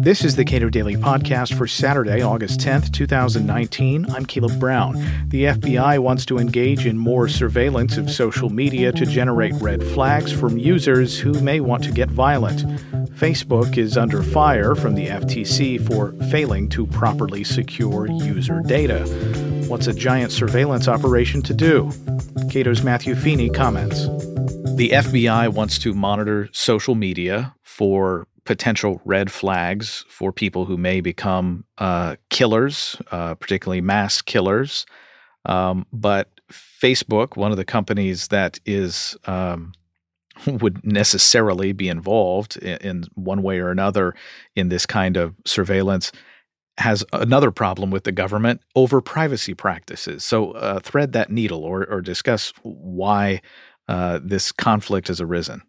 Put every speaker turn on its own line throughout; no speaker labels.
This is the Cato Daily Podcast for Saturday, August 10th, 2019. I'm Caleb Brown. The FBI wants to engage in more surveillance of social media to generate red flags from users who may want to get violent. Facebook is under fire from the FTC for failing to properly secure user data. What's a giant surveillance operation to do? Cato's Matthew Feeney comments. The FBI wants to monitor social media for potential red flags for people who may become uh, killers, uh, particularly mass killers. Um, but Facebook, one of the companies that is um, would necessarily be involved in, in, one way or another in this kind of surveillance has another problem with the government over privacy practices. So, uh, thread that needle or, or discuss why uh, this conflict has arisen.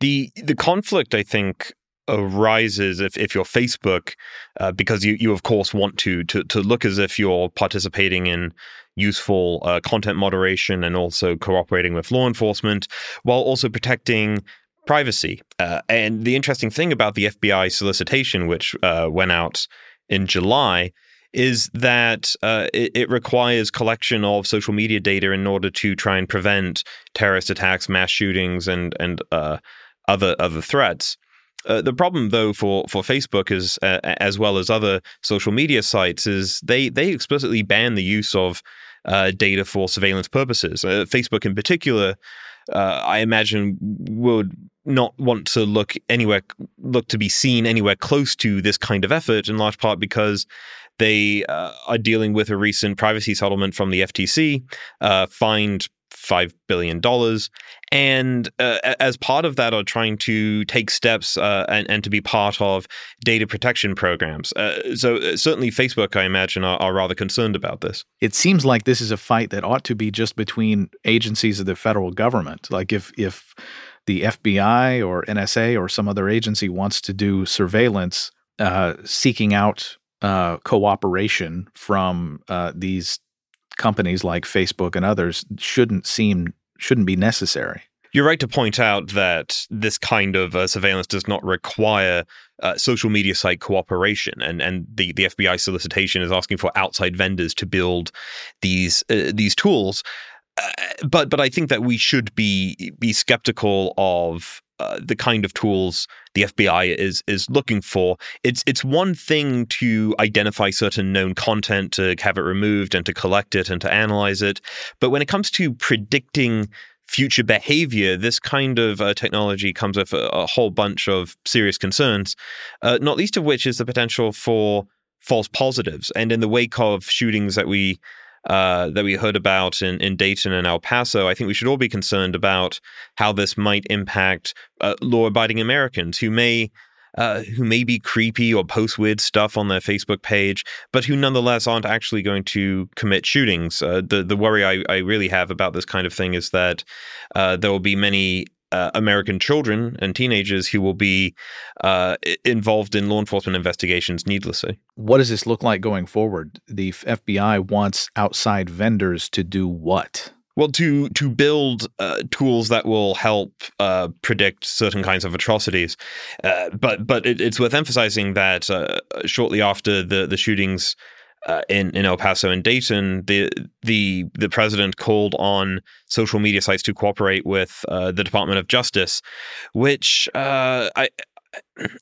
The the conflict, I think, arises if, if you're Facebook, uh, because you, you of course want to, to to look as if you're participating in useful uh, content moderation and also cooperating with law enforcement while also protecting privacy. Uh, and the interesting thing about the FBI solicitation, which uh, went out in July, is that uh, it, it, requires collection of social media data in order to try and prevent terrorist attacks, mass shootings, and and uh, other other threats. Uh, the problem, though, for for Facebook is uh, as well as other social media sites is they they explicitly ban the use of uh, data for surveillance purposes. Uh, Facebook, in particular, I imagine would not want to look anywhere look to be seen anywhere close to this kind of effort, in large part because they uh, are dealing with a recent privacy settlement from the FTC, fined $5 billion. And uh, as part of that, are trying to take steps uh, and, and to be part of data protection programs. Uh, so, uh, certainly, Facebook, I imagine, are, are, rather concerned about this.
It seems like this is a fight that ought to be just between agencies of the federal government. Like, if, if the FBI or NSA or some other agency wants to do surveillance, uh, seeking out uh, cooperation from these companies like Facebook and others shouldn't seem shouldn't be necessary.
You're right to point out that this kind of uh, surveillance does not require uh, social media site cooperation, and and the, the FBI solicitation is asking for outside vendors to build these uh, these tools. Uh, but but I think that we should be be skeptical of uh, the kind of tools the FBI is is looking for. It's it's one thing to identify certain known content, to have it removed, and to collect it and to analyze it. But when it comes to predicting future behavior, this kind of uh, technology comes with a, a, whole bunch of serious concerns, uh, not least of which is the potential for false positives. And in the wake of shootings that we uh, that we heard about in, in Dayton and El Paso, I think we should all be concerned about how this might impact uh, law-abiding Americans who may uh, who may be creepy or post weird stuff on their Facebook page, but who nonetheless aren't actually going to commit shootings. Uh, the the worry I, I really have about this kind of thing is that uh, there will be many uh, American children and teenagers who will be uh, involved in law enforcement investigations needlessly.
What does this look like going forward? The FBI wants outside vendors to do what?
Well, to to build uh, tools that will help uh, predict certain kinds of atrocities, uh, but but it, it's worth emphasizing that uh, shortly after the the shootings uh, in in El Paso and Dayton, the the the president called on social media sites to cooperate with uh, the Department of Justice, which uh, I.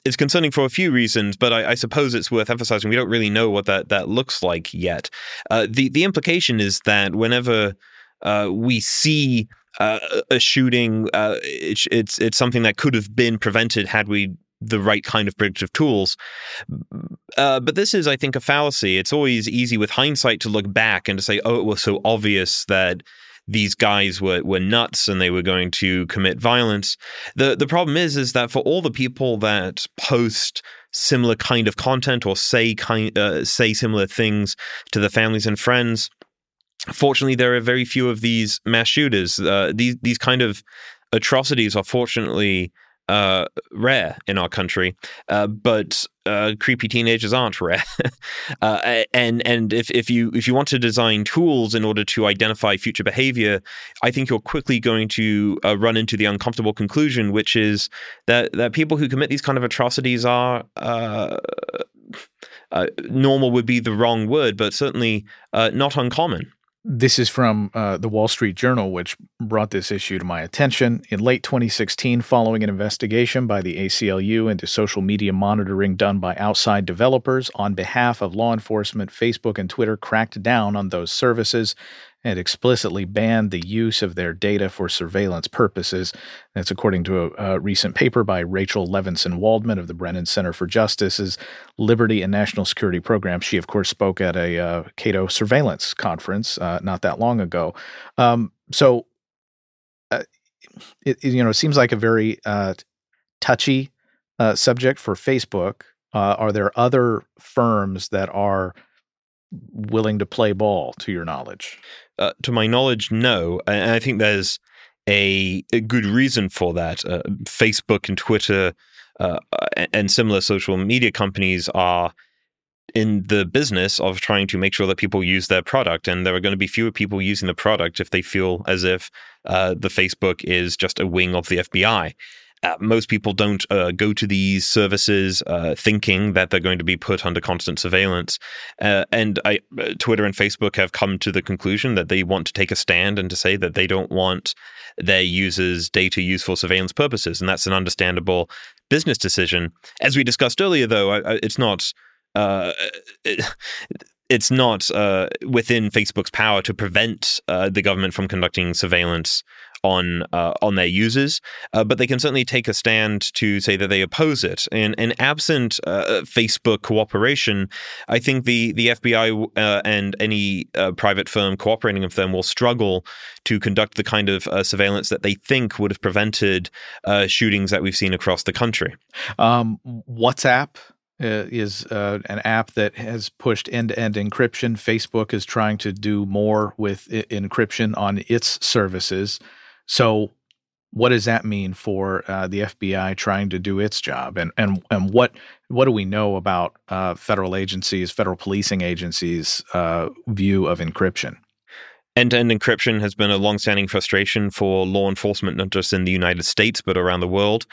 It's concerning for a few reasons, but I, I, suppose it's worth emphasizing we don't really know what that, that looks like yet. Uh, the the implication is that whenever uh, we see uh, a shooting, it's it's it's something that could have been prevented had we the right kind of predictive tools. Uh, but this is, I think, a fallacy. It's always easy with hindsight to look back and to say, oh, it was so obvious that these guys were, were nuts and they were going to commit violence. The the problem is is that for all the people that post similar kind of content or say kind uh, say similar things to the families and friends, fortunately there are very few of these mass shooters. Uh, these these kind of atrocities are fortunately uh, rare in our country, uh, but uh, creepy teenagers aren't rare. uh, and and if, if you if you want to design tools in order to identify future behavior, I think you're quickly going to uh, run into the uncomfortable conclusion, which is that that people who commit these kind of atrocities are. Uh, normal would be the wrong word, but certainly not uncommon.
This is from uh, the Wall Street Journal, which brought this issue to my attention. In late 2016, following an investigation by the ACLU into social media monitoring done by outside developers on behalf of law enforcement, Facebook and Twitter cracked down on those services and explicitly banned the use of their data for surveillance purposes. That's according to a, a, recent paper by Rachel Levinson Waldman of the Brennan Center for Justice's Liberty and National Security Program. She, of course, spoke at a uh, Cato surveillance conference uh, not that long ago. Um, so, uh, it, you know, it seems like a very uh, touchy uh, subject for Facebook. Uh, are there other firms that are willing to play ball, to your knowledge?
Uh, to my knowledge, no. And I think there's a, a good reason for that. Uh, Facebook and Twitter uh, and similar social media companies are in the business of trying to make sure that people use their product. And there are going to be fewer people using the product if they feel as if uh, the Facebook is just a wing of the FBI uh, most people don't uh, go to these services uh, thinking that they're going to be put under constant surveillance. Uh, and I, uh, Twitter and Facebook have come to the conclusion that they want to take a stand and to say that they don't want their users' data used for surveillance purposes. And that's an understandable business decision. As we discussed earlier, though, I, I, it's not. Uh, it, it's not within Facebook's power to prevent the government from conducting surveillance on uh, on their users, uh, but they can certainly take a stand to say that they oppose it. And, and absent uh, Facebook cooperation, I think the the FBI uh, and any uh, private firm cooperating with them will struggle to conduct the kind of uh, surveillance that they think would have prevented shootings that we've seen across the country.
Um, WhatsApp. Is uh, an app that has pushed end-to-end encryption. Facebook is trying to do more with I- encryption on its services. So, what does that mean for uh, the FBI trying to do its job, and and and what what do we know about uh, federal agencies, federal policing agencies' uh, view of encryption?
End to end encryption has been a long-standing frustration for law enforcement, not just in the United States, but around the world.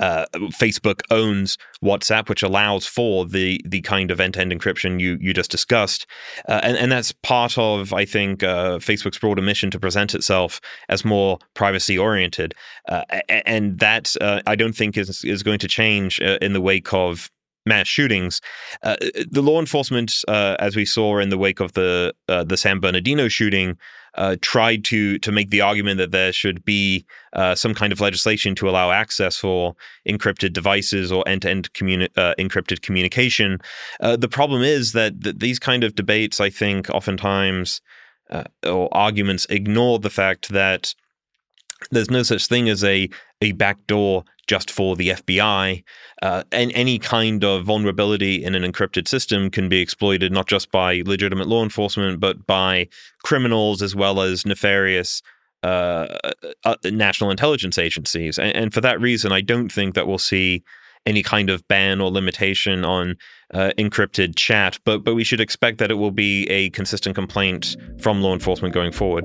Uh, Facebook owns WhatsApp, which allows for the the kind of end to end encryption you, you just discussed. Uh, and, and that's part of, I think, uh, Facebook's broader mission to present itself as more privacy oriented. Uh, and that, uh, I don't think, is, is going to change uh, in the wake of mass shootings. Uh, the law enforcement, uh, as we saw in the wake of the uh, the San Bernardino shooting, uh, tried to to make the argument that there should be uh, some kind of legislation to allow access for encrypted devices or end to end encrypted communication. Uh, the problem is that th- these kind of debates, I think, oftentimes or arguments ignore the fact that there's no such thing as a a backdoor just for the FBI. Uh, and any kind of vulnerability in an encrypted system can be exploited not just by legitimate law enforcement, but by criminals as well as nefarious uh, uh, uh, national intelligence agencies. And, and, for that reason, I don't think that we'll see any kind of ban or limitation on uh, encrypted chat, but but we should expect that it will be a consistent complaint from law enforcement going forward.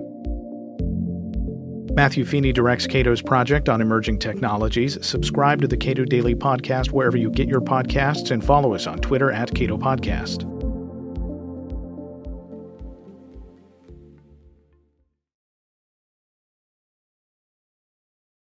Matthew Feeney directs Cato's project on emerging technologies. Subscribe to the Cato Daily Podcast wherever you get your podcasts and follow us on Twitter at Cato Podcast.